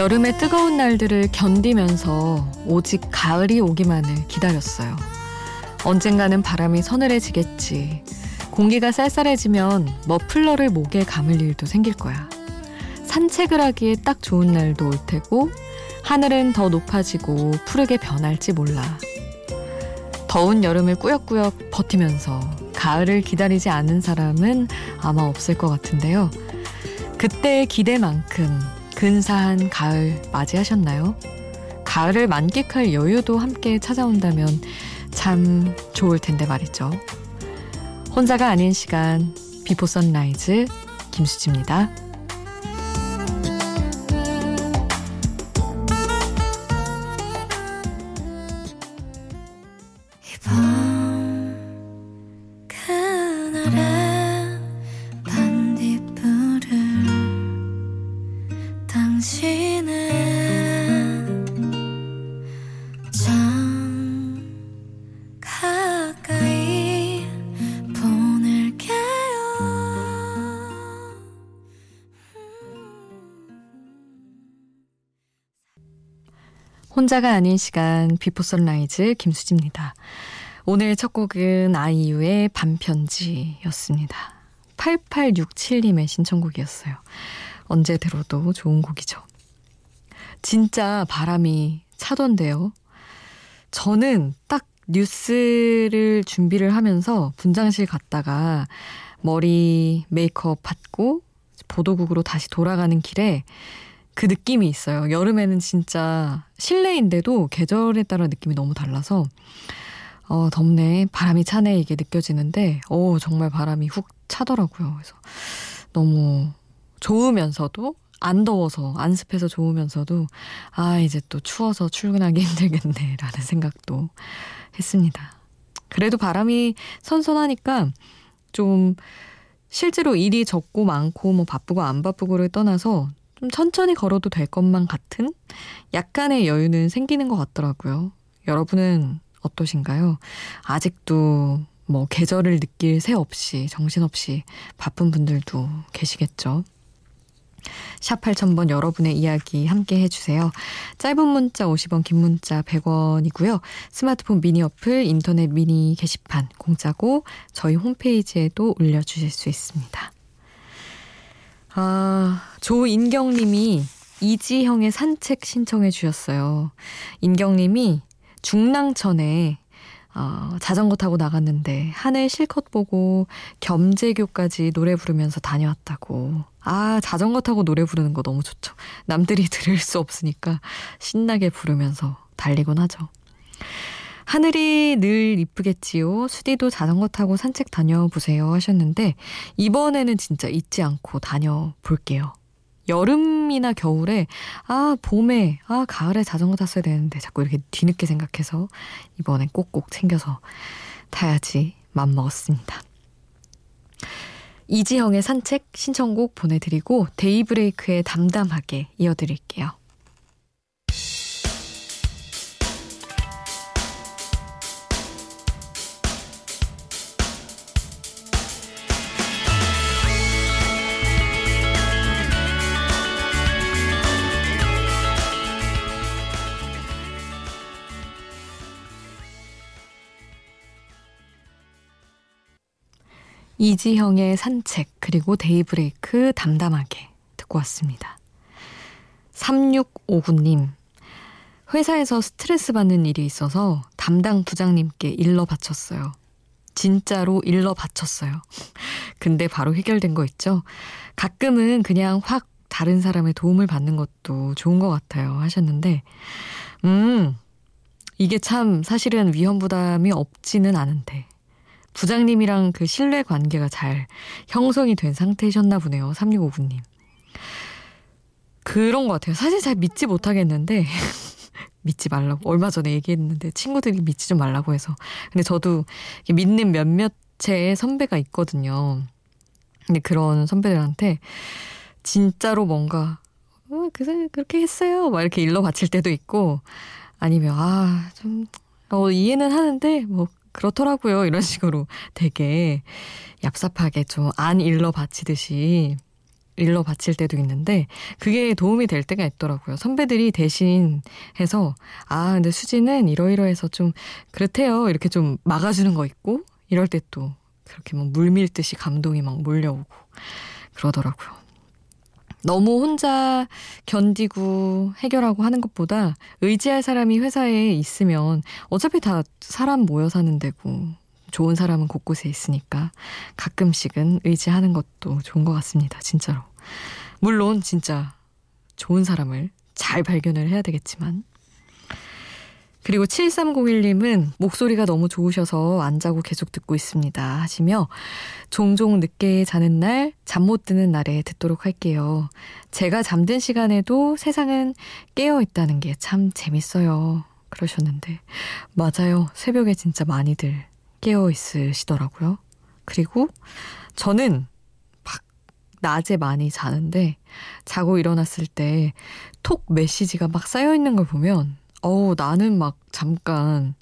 여름의 뜨거운 날들을 견디면서 오직 가을이 오기만을 기다렸어요. 언젠가는 바람이 서늘해지겠지. 공기가 쌀쌀해지면 머플러를 목에 감을 일도 생길 거야. 산책을 하기에 딱 좋은 날도 올 테고, 하늘은 더 높아지고 푸르게 변할지 몰라. 더운 여름을 꾸역꾸역 버티면서 가을을 기다리지 않은 사람은 아마 없을 것 같은데요. 그때의 기대만큼 근사한 가을 맞이하셨나요? 가을을 만끽할 여유도 함께 찾아온다면 참 좋을 텐데 말이죠. 혼자가 아닌 시간 Before Sunrise 김수지입니다. 혼자가 아닌 시간 Before Sunrise 김수지입니다. 오늘 첫 곡은 아이유의 밤편지였습니다. 8867님의 신청곡이었어요. 언제 들어도 좋은 곡이죠. 진짜 바람이 차던데요. 저는 딱 뉴스를 준비를 하면서 분장실 갔다가 머리 메이크업 받고 보도국으로 다시 돌아가는 길에 그 느낌이 있어요. 여름에는 진짜 실내인데도 계절에 따라 느낌이 너무 달라서 어, 덥네, 바람이 차네 이게 느껴지는데 어, 정말 바람이 훅 차더라고요. 그래서 너무 좋으면서도 안 더워서 안 습해서 좋으면서도 아 이제 또 추워서 출근하기 힘들겠네라는 생각도 했습니다. 그래도 바람이 선선하니까 좀 실제로 일이 적고 많고 뭐 바쁘고 안 바쁘고를 떠나서 좀 천천히 걸어도 될 것만 같은 약간의 여유는 생기는 것 같더라고요. 여러분은 어떠신가요? 아직도 뭐 계절을 느낄 새 없이 정신없이 바쁜 분들도 계시겠죠. 샵 8000번 여러분의 이야기 함께 해주세요. 짧은 문자 50원, 긴 문자 100원이고요. 스마트폰 미니 어플, 인터넷 미니 게시판 공짜고 저희 홈페이지에도 올려주실 수 있습니다. 아, 조인경 님이 이지형의 산책 신청해 주셨어요. 인경 님이 중랑천에 어, 자전거 타고 나갔는데 하늘 실컷 보고 겸재교까지 노래 부르면서 다녀왔다고. 아, 자전거 타고 노래 부르는 거 너무 좋죠. 남들이 들을 수 없으니까 신나게 부르면서 달리곤 하죠. 하늘이 늘 이쁘겠지요. 수디도 자전거 타고 산책 다녀보세요 하셨는데 이번에는 진짜 잊지 않고 다녀볼게요. 여름이나 겨울에 아 봄에 아 가을에 자전거 탔어야 되는데 자꾸 이렇게 뒤늦게 생각해서 이번에 꼭꼭 챙겨서 타야지 맘먹었습니다. 이지형의 산책 신청곡 보내드리고 데이브레이크의 담담하게 이어드릴게요. 이지형의 산책, 그리고 데이브레이크 담담하게 듣고 왔습니다. 3659님, 회사에서 스트레스 받는 일이 있어서 담당 부장님께 일러 바쳤어요. 진짜로 일러 바쳤어요. 근데 바로 해결된 거 있죠? 가끔은 그냥 확 다른 사람의 도움을 받는 것도 좋은 것 같아요. 하셨는데, 음, 이게 참 사실은 위험 부담이 없지는 않은데, 부장님이랑 그 신뢰 관계가 잘 형성이 된 상태셨나 보네요. 3659님. 그런 것 같아요. 사실 잘 믿지 못하겠는데, 믿지 말라고. 얼마 전에 얘기했는데, 친구들이 믿지 좀 말라고 해서. 근데 저도 믿는 몇몇의 선배가 있거든요. 근데 그런 선배들한테 진짜로 뭔가, 어, 그, 그렇게 했어요. 막 이렇게 일러 바칠 때도 있고, 아니면, 아, 좀, 어, 이해는 하는데, 뭐, 그렇더라고요. 이런 식으로 되게 얍삽하게 좀 안 일러 바치듯이 일러 바칠 때도 있는데 그게 도움이 될 때가 있더라고요. 선배들이 대신 해서 아 근데 수지는 이러이러해서 좀 그렇대요 이렇게 좀 막아주는 거 있고 이럴 때 또 그렇게 뭐 물밀듯이 감동이 막 몰려오고 그러더라고요. 너무 혼자 견디고 해결하고 하는 것보다 의지할 사람이 회사에 있으면 어차피 다 사람 모여 사는 데고 좋은 사람은 곳곳에 있으니까 가끔씩은 의지하는 것도 좋은 것 같습니다. 진짜로. 물론 진짜 좋은 사람을 잘 발견을 해야 되겠지만 그리고 7301님은 목소리가 너무 좋으셔서 안 자고 계속 듣고 있습니다. 하시며 종종 늦게 자는 날, 잠 못 드는 날에 듣도록 할게요. 제가 잠든 시간에도 세상은 깨어 있다는 게 참 재밌어요. 그러셨는데. 맞아요. 새벽에 진짜 많이들 깨어 있으시더라고요. 그리고 저는 막 낮에 많이 자는데 자고 일어났을 때 톡 메시지가 막 쌓여 있는 걸 보면 어우, 나는 막 잠깐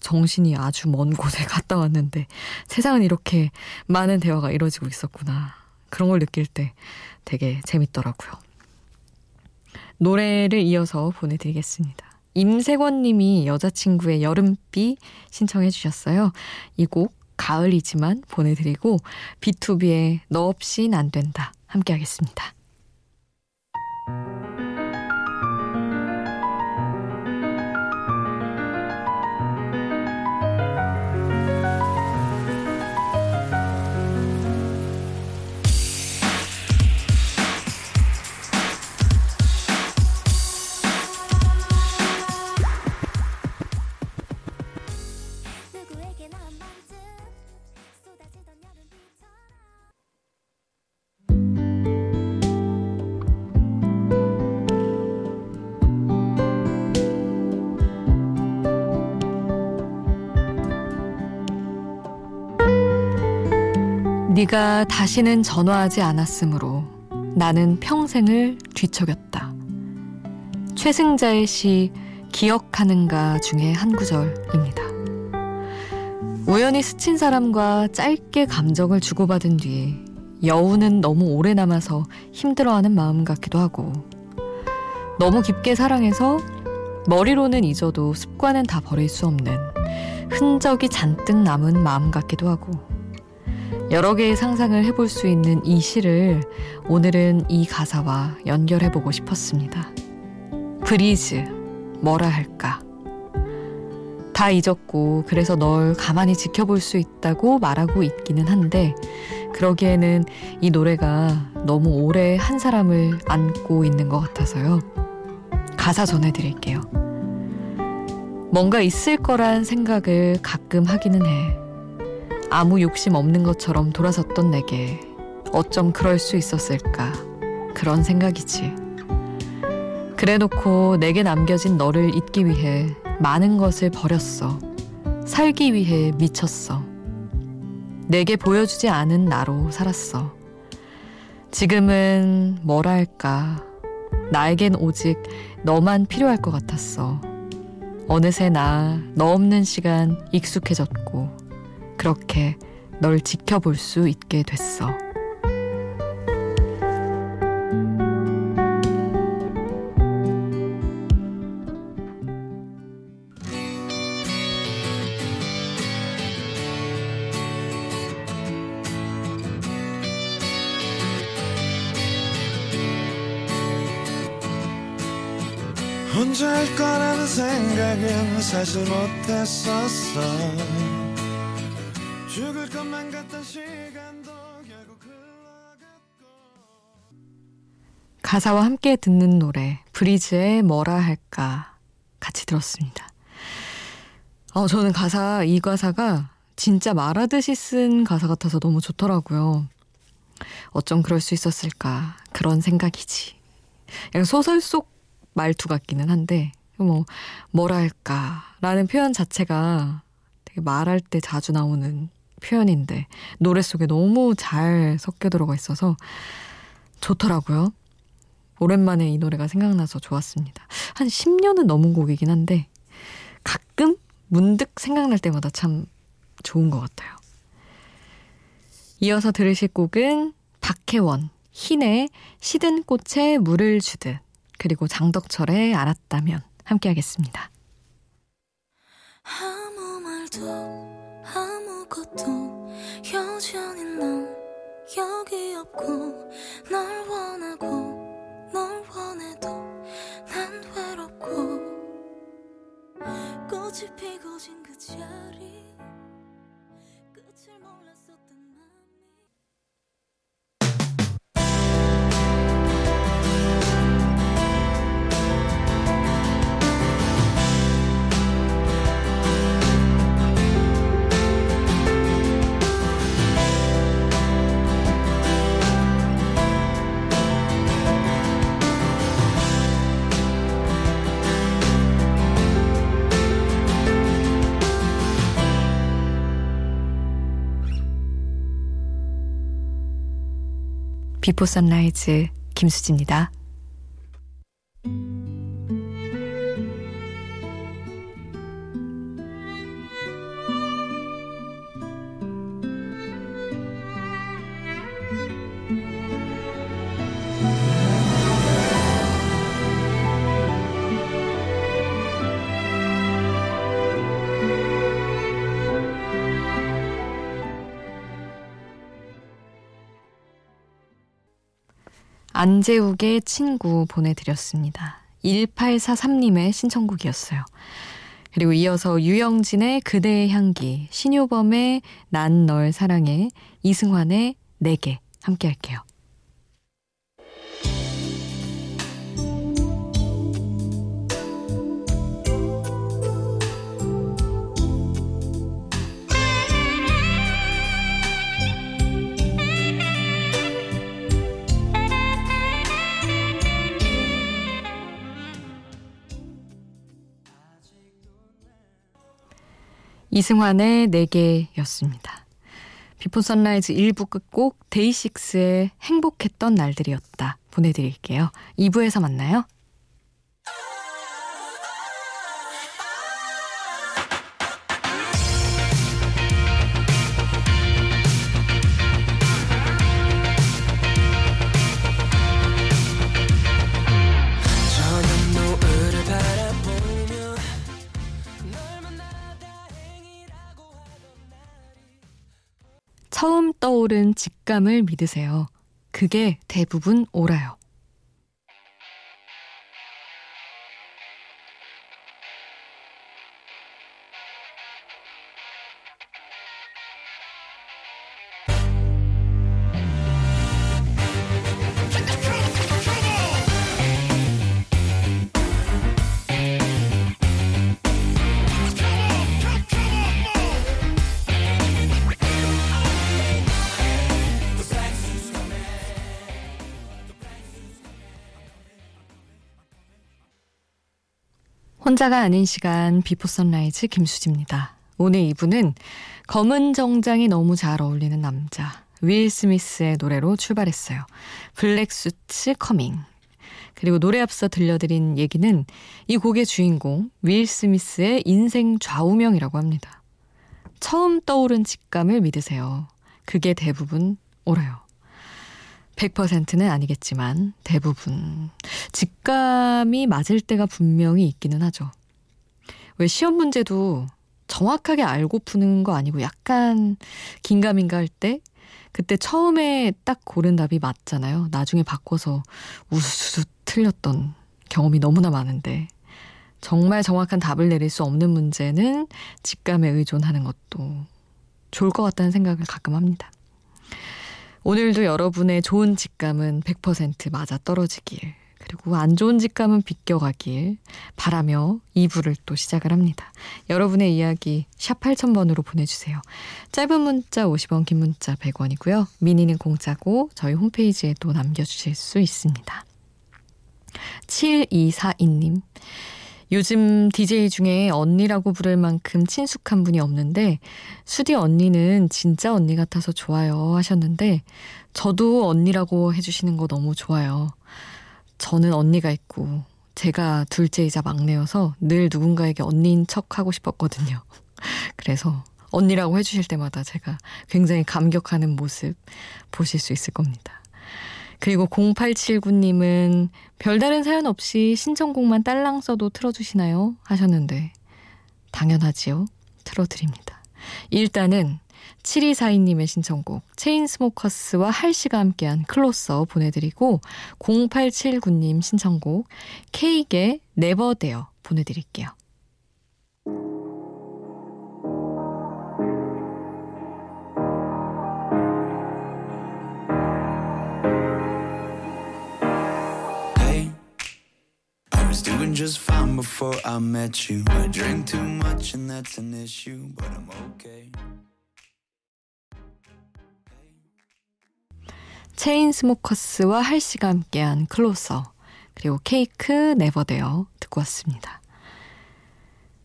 정신이 아주 먼 곳에 갔다 왔는데 세상은 이렇게 많은 대화가 이루어지고 있었구나. 그런 걸 느낄 때 되게 재밌더라고요. 노래를 이어서 보내드리겠습니다. 임세권 님이 여자친구의 여름비 신청해 주셨어요. 이 곡 가을이지만 보내드리고 B2B의 너 없인 안 된다 함께 하겠습니다. 네가 다시는 전화하지 않았으므로 나는 평생을 뒤척였다. 최승자의 시 기억하는가 중에 한 구절입니다. 우연히 스친 사람과 짧게 감정을 주고받은 뒤 여우는 너무 오래 남아서 힘들어하는 마음 같기도 하고 너무 깊게 사랑해서 머리로는 잊어도 습관은 다 버릴 수 없는 흔적이 잔뜩 남은 마음 같기도 하고 여러 개의 상상을 해볼 수 있는 이 시를 오늘은 이 가사와 연결해보고 싶었습니다. 브리즈, 뭐라 할까. 다 잊었고, 그래서 널 가만히 지켜볼 수 있다고 말하고 있기는 한데, 그러기에는 이 노래가 너무 오래 한 사람을 안고 있는 것 같아서요. 가사 전해드릴게요. 뭔가 있을 거란 생각을 가끔 하기는 해. 아무 욕심 없는 것처럼 돌아섰던 내게 어쩜 그럴 수 있었을까 그런 생각이지. 그래 놓고 내게 남겨진 너를 잊기 위해 많은 것을 버렸어. 살기 위해 미쳤어. 내게 보여주지 않은 나로 살았어. 지금은 뭐라 할까. 나에겐 오직 너만 필요할 것 같았어. 어느새 나 너 없는 시간 익숙해졌고, 그렇게 널 지켜볼 수 있게 됐어. 혼자 할 거라는 생각은 사실 못했었어 가사와 함께 듣는 노래 브리즈의 뭐라 할까 같이 들었습니다. 어, 저는 가사 이 가사가 진짜 말하듯이 쓴 가사 같아서 너무 좋더라고요. 어쩜 그럴 수 있었을까 그런 생각이지. 약간 소설 속 말투 같기는 한데 뭐 뭐라 할까라는 표현 자체가 되게 말할 때 자주 나오는 표현인데 노래 속에 너무 잘 섞여 들어가 있어서 좋더라고요. 오랜만에 이 노래가 생각나서 좋았습니다. 한 10년은 넘은 곡이긴 한데 가끔 문득 생각날 때마다 참 좋은 것 같아요. 이어서 들으실 곡은 박혜원, 흰에 시든 꽃에 물을 주듯 그리고 장덕철의 알았다면 함께 하겠습니다. 아무 말도 아무것도 여전히 넌 여기 없고 널 원하고 널 원해도 난 외롭고 꽃이 피고 진 그 자리 비포 선라이즈 김수지입니다. 안재욱의 친구 보내드렸습니다. 1843님의 신청곡이었어요. 그리고 이어서 유영진의 그대의 향기, 신효범의 난 널 사랑해, 이승환의 내게 함께 할게요. 이승환의 내게였습니다. Before Sunrise 1부 끝곡 데이식스의 행복했던 날들이었다 보내드릴게요. 2부에서 만나요. 떠오른 직감을 믿으세요. 그게 대부분 옳아요. 혼자가 아닌 시간 Before Sunrise 김수지입니다. 오늘 2부는 검은 정장이 너무 잘 어울리는 남자 윌 스미스의 노래로 출발했어요. Black Suits Comin'. 그리고 노래 앞서 들려드린 얘기는 이 곡의 주인공 윌 스미스의 인생 좌우명이라고 합니다. 처음 떠오른 직감을 믿으세요. 그게 대부분 옳아요. 100%는 아니겠지만 대부분 직감이 맞을 때가 분명히 있기는 하죠. 왜 시험 문제도 정확하게 알고 푸는 거 아니고 약간 긴가민가 할 때 그때 처음에 딱 고른 답이 맞잖아요. 나중에 바꿔서 우수수 틀렸던 경험이 너무나 많은데 정말 정확한 답을 내릴 수 없는 문제는 직감에 의존하는 것도 좋을 것 같다는 생각을 가끔 합니다. 오늘도 여러분의 좋은 직감은 100% 맞아 떨어지길, 그리고 안 좋은 직감은 비껴가길 바라며 2부를 또 시작을 합니다. 여러분의 이야기 샵 8000번으로 보내주세요. 짧은 문자 50원, 긴 문자 100원이고요. 미니는 공짜고 저희 홈페이지에 또 남겨주실 수 있습니다. 7242님. 요즘 DJ 중에 언니라고 부를 만큼 친숙한 분이 없는데 수디 언니는 진짜 언니 같아서 좋아요 하셨는데 저도 언니라고 해주시는 거 너무 좋아요. 저는 언니가 있고 제가 둘째이자 막내여서 늘 누군가에게 언니인 척 하고 싶었거든요. 그래서 언니라고 해주실 때마다 제가 굉장히 감격하는 모습 보실 수 있을 겁니다. 그리고 0879님은 별다른 사연 없이 신청곡만 딸랑 써도 틀어주시나요? 하셨는데 당연하지요. 틀어드립니다. 일단은 7242님의 신청곡 체인스모커스와 할씨가 함께한 클로서 보내드리고 0879님 신청곡 케이크의 네버데어 보내드릴게요. Doing just fine before I met you. I drink too much and that's an issue, but I'm okay. 체인스모커스와 할씨가 함께한 클로서 그리고 케이크 네버데어 듣고 왔습니다.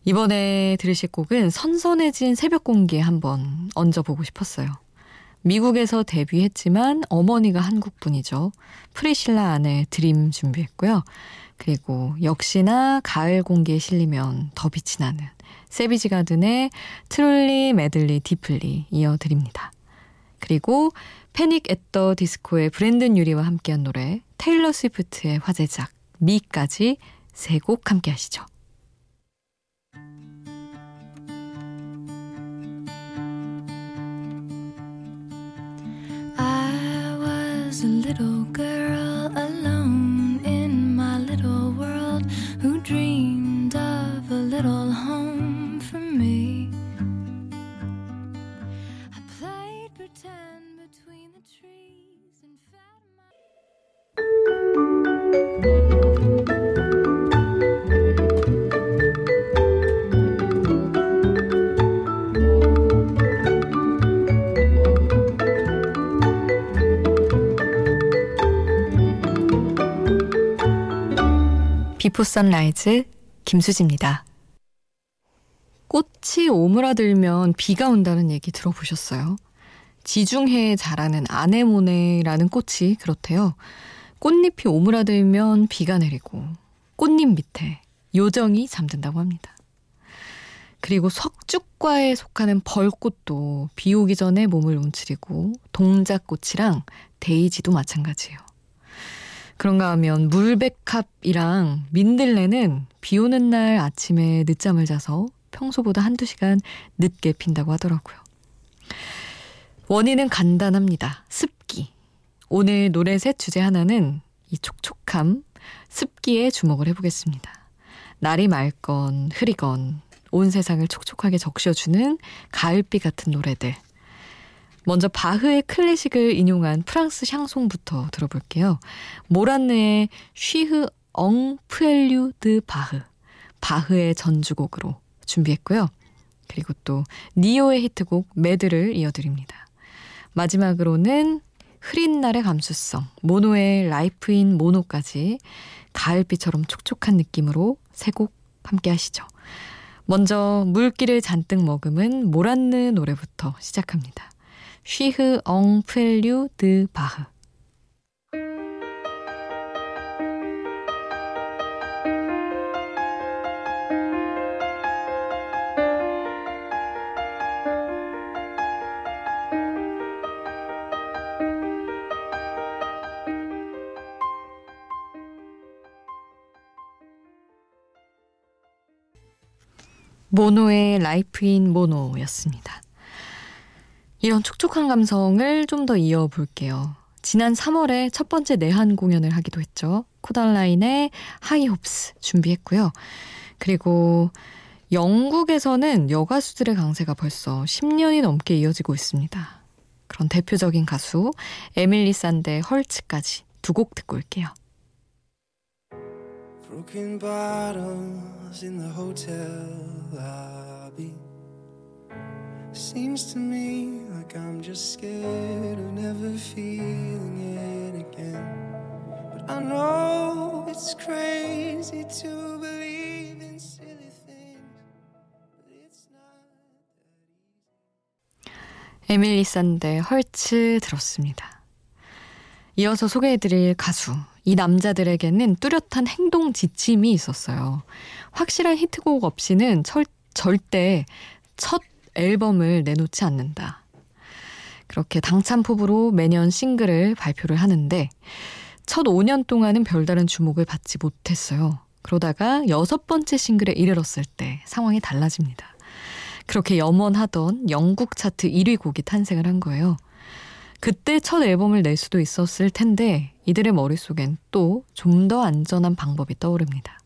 이번에 들으실 곡은 선선해진 새벽 공기에 한번 얹어보고 싶었어요. 미국에서 데뷔했지만 어머니가 한국분이죠. 프리실라 안의 Dream 준비했고요. 그리고 역시나 가을 공기에 실리면 더 빛이 나는 세비지 가든의 Truly Madly Deeply 이어드립니다. 그리고 패닉 앳 더 디스코의 브랜든 유리와 함께한 노래 테일러 스위프트의 화제작 ME까지 세 곡 함께 하시죠. A little girl alone Before Sunrise 김수지입니다. 꽃이 오므라들면 비가 온다는 얘기 들어보셨어요? 지중해에 자라는 아네모네라는 꽃이 그렇대요. 꽃잎이 오므라들면 비가 내리고 꽃잎 밑에 요정이 잠든다고 합니다. 그리고 석죽과에 속하는 별꽃도 비 오기 전에 몸을 움츠리고 동자꽃이랑 데이지도 마찬가지예요. 그런가 하면 물백합이랑 민들레는 비 오는 날 아침에 늦잠을 자서 평소보다 한두 시간 늦게 핀다고 하더라고요. 원인은 간단합니다. 습기. 오늘 노래 셋 주제 하나는 이 촉촉함, 습기에 주목을 해보겠습니다. 날이 맑건 흐리건 온 세상을 촉촉하게 적셔주는 가을비 같은 노래들. 먼저 바흐의 클래식을 인용한 프랑스 샹송부터 들어볼게요. 모란느의 Sur un prélude de Bach. 바흐의 전주곡으로 준비했고요. 그리고 또 니오의 히트곡 Mad를 이어드립니다. 마지막으로는 흐린 날의 감수성, 모노의 Life in Mono까지 가을비처럼 촉촉한 느낌으로 세 곡 함께 하시죠. 먼저 물기를 잔뜩 머금은 모란느 노래부터 시작합니다. 쉬흐 엉 프엘류 드 바흐 모노의 Life in Mono였습니다. 이런 촉촉한 감성을 좀 더 이어볼게요. 지난 3월에 첫 번째 내한 공연을 하기도 했죠. 코달라인의 High Hopes 준비했고요. 그리고 영국에서는 여가수들의 강세가 벌써 10년이 넘게 이어지고 있습니다. 그런 대표적인 가수 에밀리 산데 Hurts까지 두 곡 듣고 올게요. Broken bottles in the hotel lobby Seems to me like I'm just scared of never feeling it again. But I know it's crazy to believe in silly things, but it's not that easy. 에밀리 산데 헐츠 들었습니다. 이어서 소개해드릴 가수. 이 남자들에게는 뚜렷한 행동 지침이 있었어요. 확실한 히트곡 없이는 철, 절대 첫 앨범을 내놓지 않는다. 그렇게 당찬 포부로 매년 싱글을 발표를 하는데 첫 5년 동안은 별다른 주목을 받지 못했어요. 그러다가 여섯 번째 싱글에 이르렀을 때 상황이 달라집니다. 그렇게 염원하던 영국 차트 1위 곡이 탄생을 한 거예요. 그때 첫 앨범을 낼 수도 있었을 텐데 이들의 머릿속엔 또 좀 더 안전한 방법이 떠오릅니다.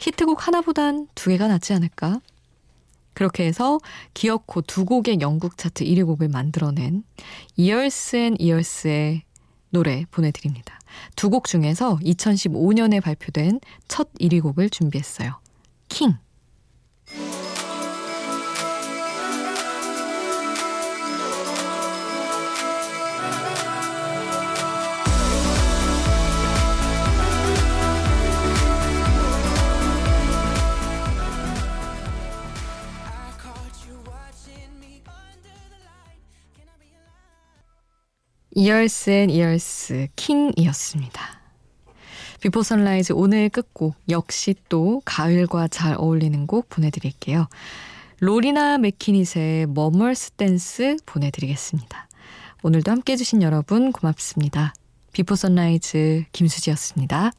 히트곡 하나보단 두 개가 낫지 않을까? 그렇게 해서 기어코 두 곡의 영국 차트 1위 곡을 만들어낸 Years and Years의 노래 보내드립니다. 두 곡 중에서 2015년에 발표된 첫 1위 곡을 준비했어요. 킹. 이얼스 앤 이얼스 King이었습니다. Before Sunrise 오늘 끝곡 역시 또 가을과 잘 어울리는 곡 보내드릴게요. 로리나 맥키닛의 Mummers' Dance 보내드리겠습니다. 오늘도 함께 해주신 여러분 고맙습니다. Before Sunrise 김수지였습니다.